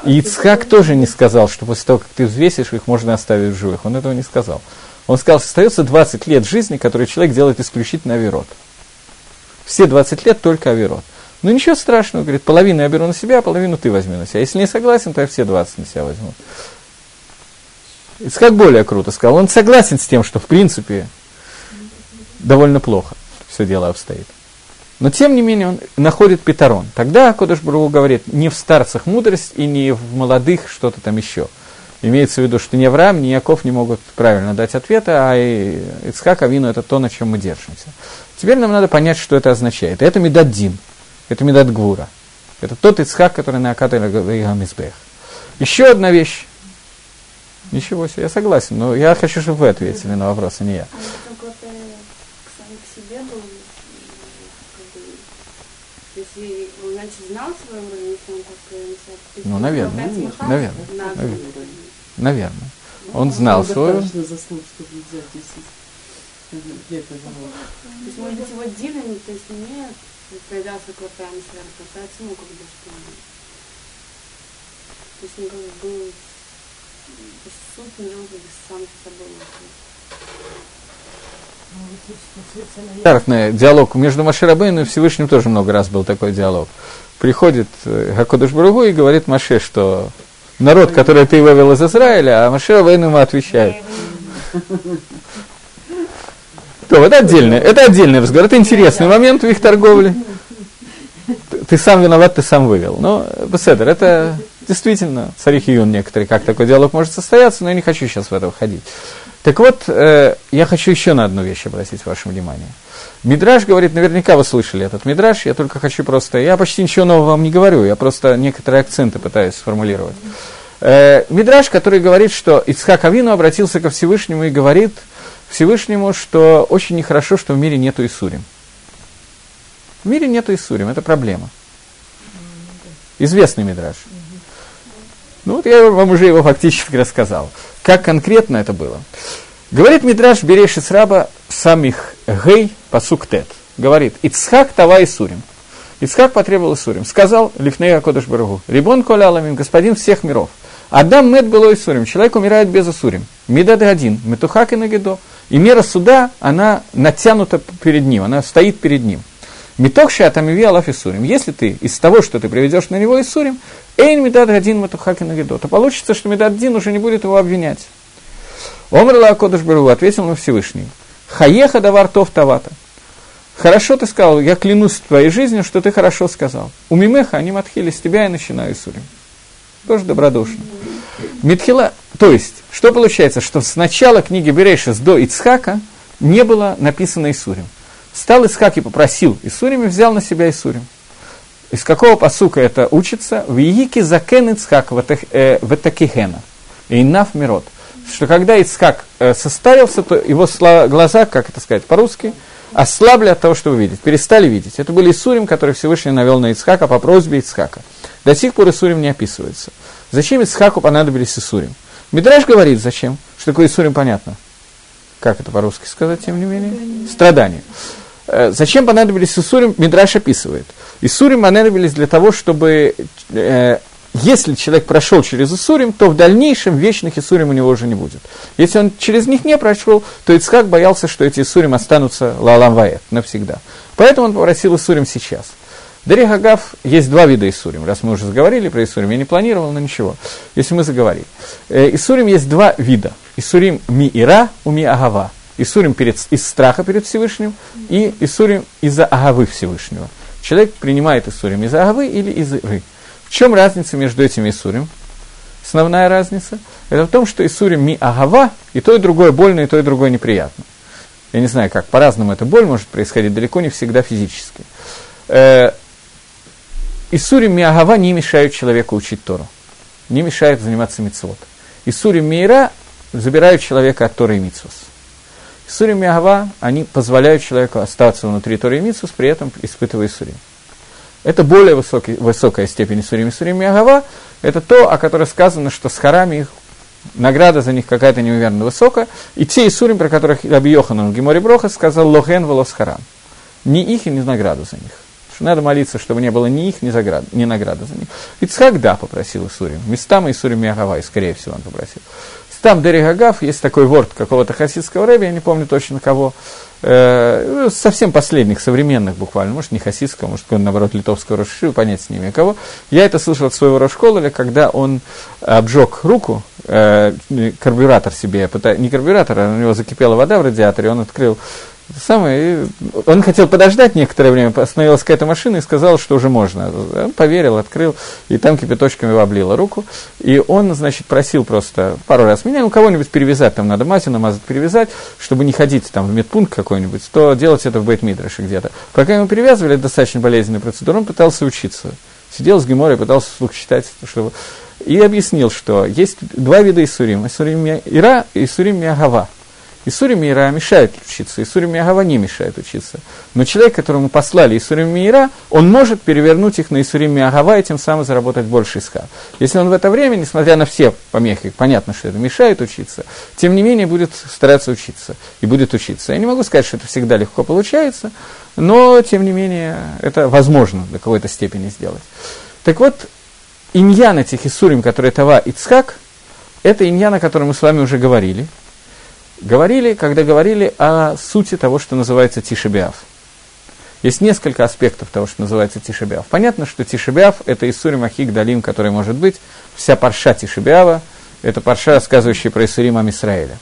И Ицхак тоже не сказал, что после того, как ты взвесишь, их можно оставить в живых. Он этого не сказал. Он сказал, что остается 20 лет жизни, которые человек делает исключительно авирот. Все 20 лет только авирот. Ну ничего страшного, говорит, половину я беру на себя, половину ты возьми на себя. Если не согласен, то я все 20 на себя возьму. Ицхак более круто сказал. Он согласен с тем, что в принципе довольно плохо все дело обстоит. Но тем не менее он находит Петрон. Тогда Кодыш Бругу говорит, не в старцах мудрость и не в молодых что-то там еще. Имеется в виду, что ни Авраам, ни Яков не могут правильно дать ответа, а Ицхак Авину это то, на чем мы держимся. Теперь нам надо понять, что это означает. Это Медаддин. Это Медат Гвура. Это тот Ицхак, который на Акатале Гамизбех. Еще одна вещь. Ничего себе, я согласен, но я хочу, чтобы вы ответили на вопрос, а не я. Ну, наверное, наверное, наверное, наверное. Он знал свою. То есть, может быть, его Дилем, то есть не проявлялся клопами сверху, поэтому как бы что то есть он как бы был суд бы сам с собой Стандартный диалог между Маширабейном и Всевышним тоже много раз был такой диалог. Приходит Хакодыш Баругу и говорит Маше, что народ, который ты вывел из Израиля, а Маширабейн ему отвечает. То, это отдельный, это отдельный разговор, это интересный момент в их торговле. Ты сам виноват, ты сам вывел. Но, Беседер, это действительно, царих Юн некоторые, как такой диалог может состояться, но я не хочу сейчас в это входить. Так вот, э, я хочу еще на одну вещь обратить ваше внимание. Мидраш говорит, наверняка вы слышали этот мидраш, я только хочу просто, я почти ничего нового вам не говорю, я просто некоторые акценты пытаюсь сформулировать. Э, Мидраш, который говорит, что Ицхак Авину обратился ко Всевышнему и говорит Всевышнему, что очень нехорошо, что в мире нету Исурим. В мире нету Исурим, это проблема. Известный Мидраш. Ну вот я вам уже его фактически рассказал. Как конкретно это было? Говорит Мидраш Береши Сраба самих Гей Пасук Тет. Говорит, Ицхак Тава Исурим. Ицхак потребовал Исурим. Сказал Лифней Акодыш Барагу, Рибон Коля господин всех миров. Адам мед было Исурим. Человек умирает без Исурим. Медад один. Метухак и Нагидо. И мера суда, она натянута перед ним, она стоит перед ним. Миток шатамиви алаф Исурим. Если ты из того, что ты приведешь на него Исурим, эйн медад один матухаки нагидо, то получится, что медад один уже не будет его обвинять. Омрла Акодыш Бару ответил на Всевышний. Хаеха давар тов тавата. Хорошо ты сказал, я клянусь твоей жизнью, что ты хорошо сказал. У Мимеха они матхили, с тебя я начинаю Исурим. Тоже добродушно. Митхила, то есть, что получается, что с начала книги Берешес до Ицхака не было написано Исурим. Стал Исхак и попросил Исурим и взял на себя Исурим. Из какого посука это учится? В Иике закен Ицхак. Э, Инав мирот. Что когда Ицхак э, состарился, то его глаза, как это сказать по-русски, ослабли от того, что увидеть, перестали видеть. Это были Исурим, которые Всевышний навел на Ицхака по просьбе Ицхака. До сих пор Исурим не описывается. Зачем Ицхаку понадобились Исурим? Мидраш говорит, зачем? Что такое Исурим, понятно. Как это по-русски сказать, тем не менее? Страдания. Э, зачем понадобились Исурим? Мидраш описывает. Исурим понадобились для того, чтобы э, если человек прошел через Исурим, то в дальнейшем вечных Исурим у него уже не будет. Если он через них не прошел, то Ицхак боялся, что эти Исурим останутся лалам ваэт навсегда. Поэтому он попросил Исурим сейчас. Дарих есть два вида Исурим. Раз мы уже заговорили про Исурим, я не планировал, но ничего, если мы заговорили. Э, Исурим есть два вида. Исурим ми ира у ми агава. Исурим перед, из страха перед Всевышним и Исурим из-за агавы Всевышнего. Человек принимает Исурим из-за агавы или из иры. В чем разница между этими Исурим? Основная разница – это в том, что Исурим ми агава, и то, и другое больно, и то, и другое неприятно. Я не знаю, как, по-разному эта боль может происходить, далеко не всегда физически. Э, Исурим ми агава не мешают человеку учить Тору, не мешают заниматься мицвод. Исурим мира забирают человека от Торы и мицвос. Исурим и Агава, они позволяют человеку остаться внутри Торы и мицвос, при этом испытывая Исурим. Это более высокий, высокая степень Сурим Сурим и Агава. Это то, о котором сказано, что с харами их награда за них какая-то неуверенно высокая. И те Исурим, про которых Раби Йоханан Гимори Броха сказал Лохен Волос Харам. Ни их и ни награду за них. Что надо молиться, чтобы не было ни их, ни, заград, ни награды за них. Ицхак, да, попросил Исурим. Местам Исурим и скорее всего он попросил. Там Дери Гагав, есть такой ворд какого-то хасидского рэби, я не помню точно кого, э, совсем последних, современных буквально, может, не хасидского, может, наоборот, литовского Рошиши, понять с ними кого. Я это слышал от своего Рошкололя, когда он обжег руку, э, карбюратор себе, не карбюратор, а у него закипела вода в радиаторе, он открыл самое, он хотел подождать некоторое время, остановилась какая-то машина и сказал, что уже можно. Он поверил, открыл, и там кипяточками его облило руку. И он, значит, просил просто пару раз меня, ну, кого-нибудь перевязать, там надо мать намазать, перевязать, чтобы не ходить там в медпункт какой-нибудь, то делать это в Бейтмидраше где-то. Пока ему перевязывали, это достаточно болезненная процедура, он пытался учиться. Сидел с Геморой, пытался вслух читать, чтобы... И объяснил, что есть два вида Исурим. Исурим Ира и Исурим Миагава. Исури Мира мешает учиться, Исури Миагава не мешает учиться. Но человек, которому послали Исури Мира, он может перевернуть их на Исури Миагава и тем самым заработать больше иска. Если он в это время, несмотря на все помехи, понятно, что это мешает учиться, тем не менее будет стараться учиться и будет учиться. Я не могу сказать, что это всегда легко получается, но тем не менее это возможно до какой-то степени сделать. Так вот, иньян этих Исурим, которые Тава и Цхак, это иньян, о котором мы с вами уже говорили – говорили, когда говорили о сути того, что называется Тишебиав. Есть несколько аспектов того, что называется Тишебиав. Понятно, что Тишебиав – это Исурим Ахик Далим, который может быть, вся парша Тишебиава – это парша, рассказывающая про Исурим Амисраэля.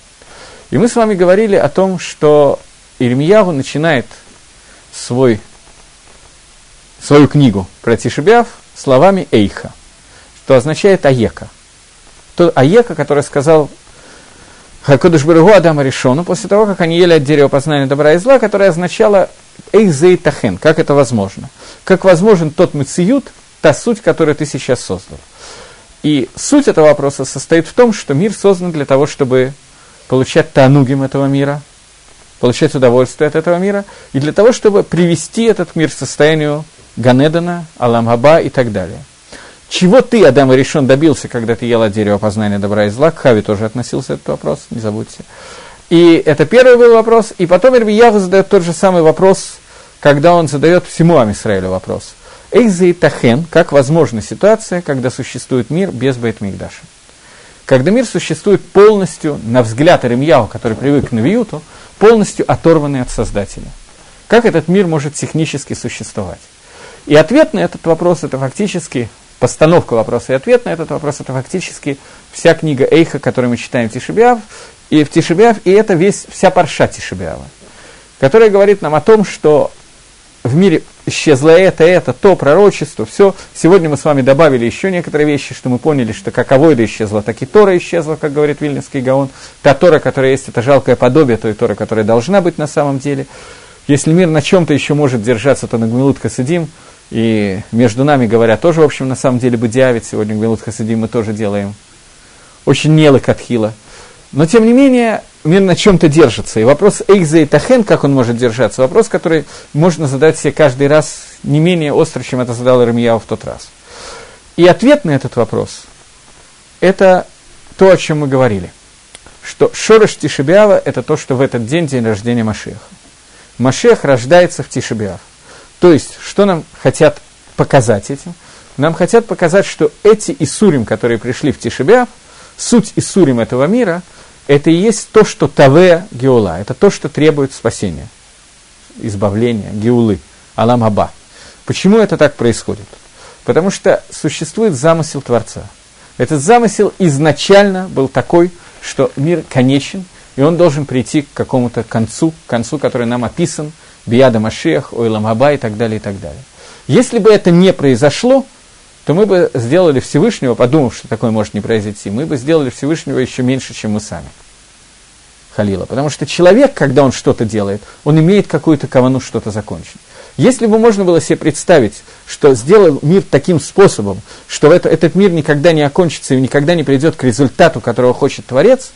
И мы с вами говорили о том, что Ирмияву начинает свой, свою книгу про Тишебиав словами Эйха, что означает Аека. То Аека, который сказал Хакодыш Барагу Адама Решону, после того, как они ели от дерева познания добра и зла, которое означало Эйзейтахен, как это возможно. Как возможен тот мациют, та суть, которую ты сейчас создал. И суть этого вопроса состоит в том, что мир создан для того, чтобы получать танугим этого мира, получать удовольствие от этого мира, и для того, чтобы привести этот мир к состоянию Ганедана, Аламаба и так далее. Чего ты, Адам и решен, добился, когда ты ел от дерева познания добра и зла? К Хави тоже относился этот вопрос, не забудьте. И это первый был вопрос. И потом Ирбияху задает тот же самый вопрос, когда он задает всему Амисраилю вопрос. Эйза Тахен, как возможна ситуация, когда существует мир без Бейтмигдаша? Когда мир существует полностью, на взгляд Иремьяу, который привык к Навиюту, полностью оторванный от Создателя. Как этот мир может технически существовать? И ответ на этот вопрос – это фактически постановка вопроса и ответ на этот вопрос – это фактически вся книга Эйха, которую мы читаем в Тишебиав, и в Тишебиав, и это весь, вся парша Тишебиава, которая говорит нам о том, что в мире исчезло это, это, то, пророчество, все. Сегодня мы с вами добавили еще некоторые вещи, что мы поняли, что как Авойда исчезла, так и Тора исчезла, как говорит Вильнинский Гаон. Та Тора, которая есть, это жалкое подобие той Торы, которая должна быть на самом деле. Если мир на чем-то еще может держаться, то на Гмилут Хасидим, и между нами говоря, тоже, в общем, на самом деле, Бадиавит, сегодня Гмилут Хасидим мы тоже делаем. Очень нелы Катхила. Но, тем не менее, мир на чем-то держится. И вопрос Эйкза и Тахен, как он может держаться, вопрос, который можно задать себе каждый раз не менее остро, чем это задал Рамияу в тот раз. И ответ на этот вопрос – это то, о чем мы говорили. Что Шорош Тишебиава – это то, что в этот день, день рождения Машеха. Машех рождается в Тишебиав. То есть, что нам хотят показать этим? Нам хотят показать, что эти Исурим, которые пришли в Тишебиав, суть Исурим этого мира – это и есть то, что Таве Геула, это то, что требует спасения, избавления, Геулы, Алам Аба. Почему это так происходит? Потому что существует замысел Творца. Этот замысел изначально был такой, что мир конечен, и он должен прийти к какому-то концу, концу, который нам описан, Бияда Машех, Ойлам Аба и так далее, и так далее. Если бы это не произошло, то мы бы сделали Всевышнего, подумав, что такое может не произойти, мы бы сделали Всевышнего еще меньше, чем мы сами. Халила. Потому что человек, когда он что-то делает, он имеет какую-то кавану что-то закончить. Если бы можно было себе представить, что сделал мир таким способом, что это, этот мир никогда не окончится и никогда не придет к результату, которого хочет Творец,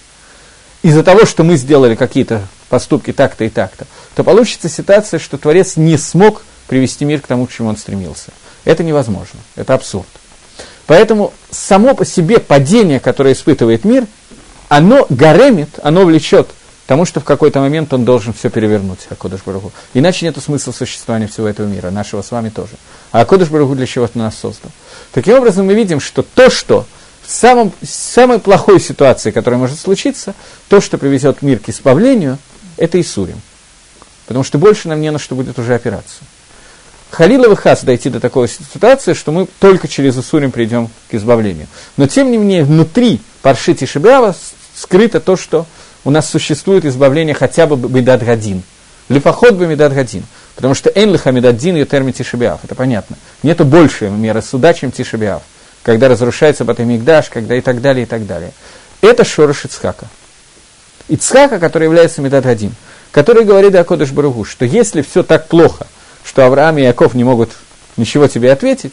из-за того, что мы сделали какие-то поступки так-то и так-то, то получится ситуация, что Творец не смог привести мир к тому, к чему он стремился. Это невозможно, это абсурд. Поэтому само по себе падение, которое испытывает мир, оно гаремит, оно влечет тому, что в какой-то момент он должен все перевернуть, Акодыш Барагу. Иначе нет смысла существования всего этого мира, нашего с вами тоже. А Акодыш Барагу для чего-то нас создал. Таким образом, мы видим, что то, что в самом, самой плохой ситуации, которая может случиться, то, что приведет мир к избавлению, это Исурим. Потому что больше нам не на что будет уже опираться. Халила Вихас дойти до такой ситуации, что мы только через Исурим придем к избавлению. Но тем не менее, внутри Парши Тишебиава скрыто то, что у нас существует избавление хотя бы Бедат Гадин. Лифоход бы Медат Гадин. Потому что Энлиха Медат Дин и термин Тишебиав. Это понятно. Нету большей меры суда, чем Тишебиав. Когда разрушается Батамигдаш, когда и так далее, и так далее. Это Шорош Ицхака. Ицхака, который является Медат Гадин. Который говорит Акодыш Баругу, что если все так плохо, что Авраам и Яков не могут ничего тебе ответить,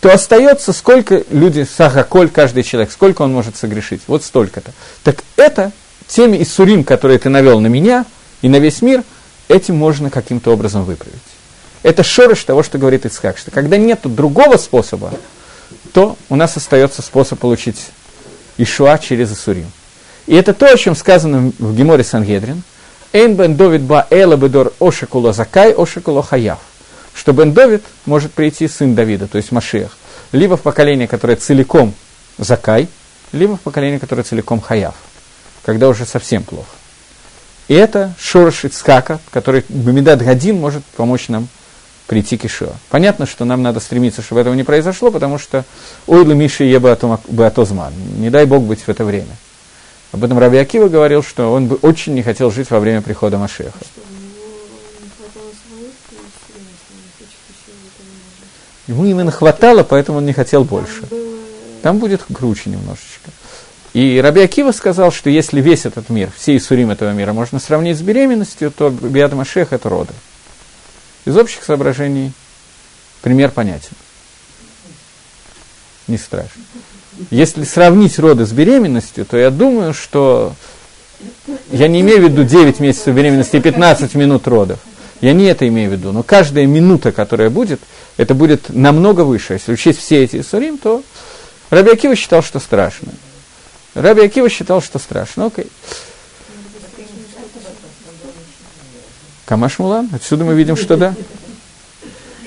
то остается сколько люди, сахаколь, каждый человек, сколько он может согрешить. Вот столько-то. Так это теми Иссурим, которые ты навел на меня и на весь мир, этим можно каким-то образом выправить. Это шорыш того, что говорит Ицхак, что когда нет другого способа, то у нас остается способ получить Ишуа через Исурим. И это то, о чем сказано в Геморе Сангедрин. Эйн бен Довид ба эла бедор ошекуло закай, ошекуло хаяв что Бен Довид может прийти сын Давида, то есть Машиах, либо в поколение, которое целиком Закай, либо в поколение, которое целиком Хаяв, когда уже совсем плохо. И это Шорош Ицхака, который Бамидад Гадин может помочь нам прийти к Ишуа. Понятно, что нам надо стремиться, чтобы этого не произошло, потому что Ойлы Миши Еба Атозман. Не дай Бог быть в это время. Об этом Раби Акива говорил, что он бы очень не хотел жить во время прихода Машеха. Ему именно хватало, поэтому он не хотел больше. Там будет круче немножечко. И Раби Акива сказал, что если весь этот мир, все Исурим этого мира можно сравнить с беременностью, то Биад Машех – это роды. Из общих соображений пример понятен. Не страшно. Если сравнить роды с беременностью, то я думаю, что я не имею в виду 9 месяцев беременности и 15 минут родов. Я не это имею в виду. Но каждая минута, которая будет, это будет намного выше. Если учесть все эти Исурим, то Раби Акива считал, что страшно. Раби Акива считал, что страшно. Окей. Камаш Мулан. Отсюда мы видим, что да.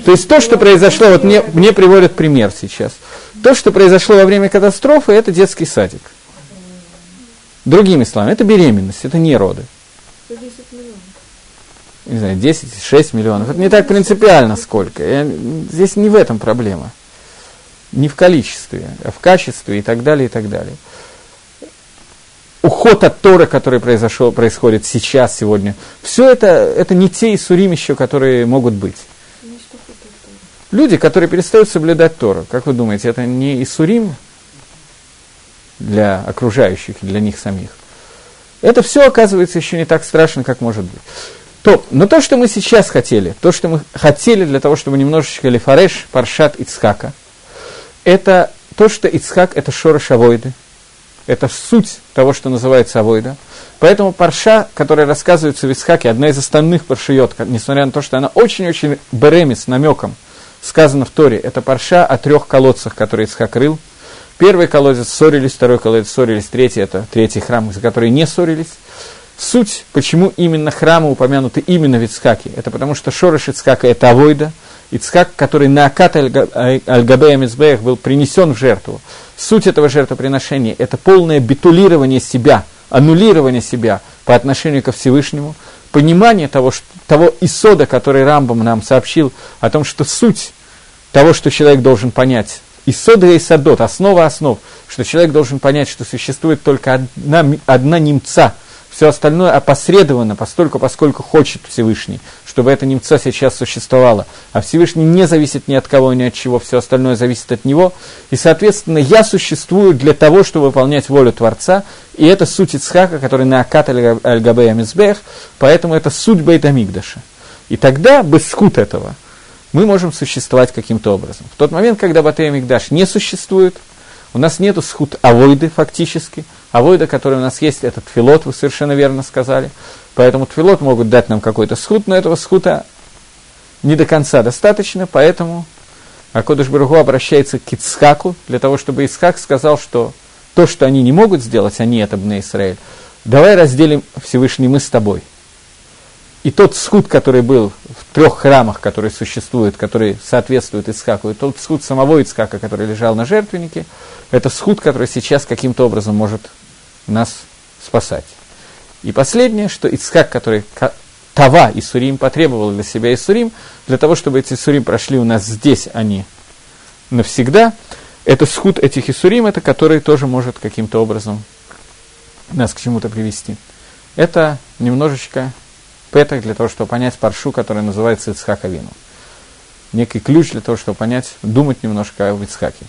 То есть то, что произошло, вот мне, мне приводят пример сейчас. То, что произошло во время катастрофы, это детский садик. Другими словами, это беременность, это не роды. Не знаю, 10, 6 миллионов. Это не так принципиально сколько. Я, здесь не в этом проблема. Не в количестве, а в качестве и так далее, и так далее. Уход от Тора, который произошел, происходит сейчас, сегодня, все это, это не те Исурим еще, которые могут быть. Люди, которые перестают соблюдать Тору, как вы думаете, это не Исурим для окружающих, для них самих? Это все оказывается еще не так страшно, как может быть. То, но то, что мы сейчас хотели, то, что мы хотели для того, чтобы немножечко лифареш, паршат Ицхака, это то, что Ицхак – это шорош авойды, это суть того, что называется авойда. Поэтому парша, которая рассказывается в Ицхаке, одна из основных паршиот, несмотря на то, что она очень-очень беремис, намеком – сказано в Торе, это парша о трех колодцах, которые Ицхак рыл. Первый колодец ссорились, второй колодец ссорились, третий – это третий храм, за который не ссорились. Суть, почему именно храмы упомянуты именно в Ицхаке, это потому что Шорош Ицхака – это Авойда, Ицхак, который на Акат Аль-Габея Мизбеях был принесен в жертву. Суть этого жертвоприношения – это полное битулирование себя, аннулирование себя по отношению ко Всевышнему – понимание того, что, того исода, который Рамбам нам сообщил, о том, что суть того, что человек должен понять, исода и исодот, основа основ, что человек должен понять, что существует только одна, одна немца – все остальное опосредованно, постольку, поскольку хочет Всевышний, чтобы это немца сейчас существовало. А Всевышний не зависит ни от кого, ни от чего, все остальное зависит от него. И, соответственно, я существую для того, чтобы выполнять волю Творца. И это суть Ицхака, который на Акат Аль-Габея Мизбех, поэтому это суть Бейдамигдаша. И тогда, без скут этого, мы можем существовать каким-то образом. В тот момент, когда Батея Мигдаш не существует, у нас нет схут авойды фактически. Авойда, который у нас есть, это тфилот, вы совершенно верно сказали. Поэтому тфилот могут дать нам какой-то схут, но этого схута не до конца достаточно, поэтому Акодыш Баруху обращается к Ицхаку, для того, чтобы Ицхак сказал, что то, что они не могут сделать, они это Бне Израиль, давай разделим Всевышний мы с тобой. И тот схуд, который был в трех храмах, которые существуют, который соответствует Ицхаку, и тот схуд самого Ицхака, который лежал на жертвеннике, это схуд, который сейчас каким-то образом может нас спасать. И последнее, что Ицхак, который Тава Исурим потребовал для себя Исурим, для того, чтобы эти Исурим прошли у нас здесь, а не навсегда, это схуд этих Исурим, это который тоже может каким-то образом нас к чему-то привести. Это немножечко петах для того, чтобы понять паршу, которая называется Ицхака Вину. Некий ключ для того, чтобы понять, думать немножко о Ицхаке.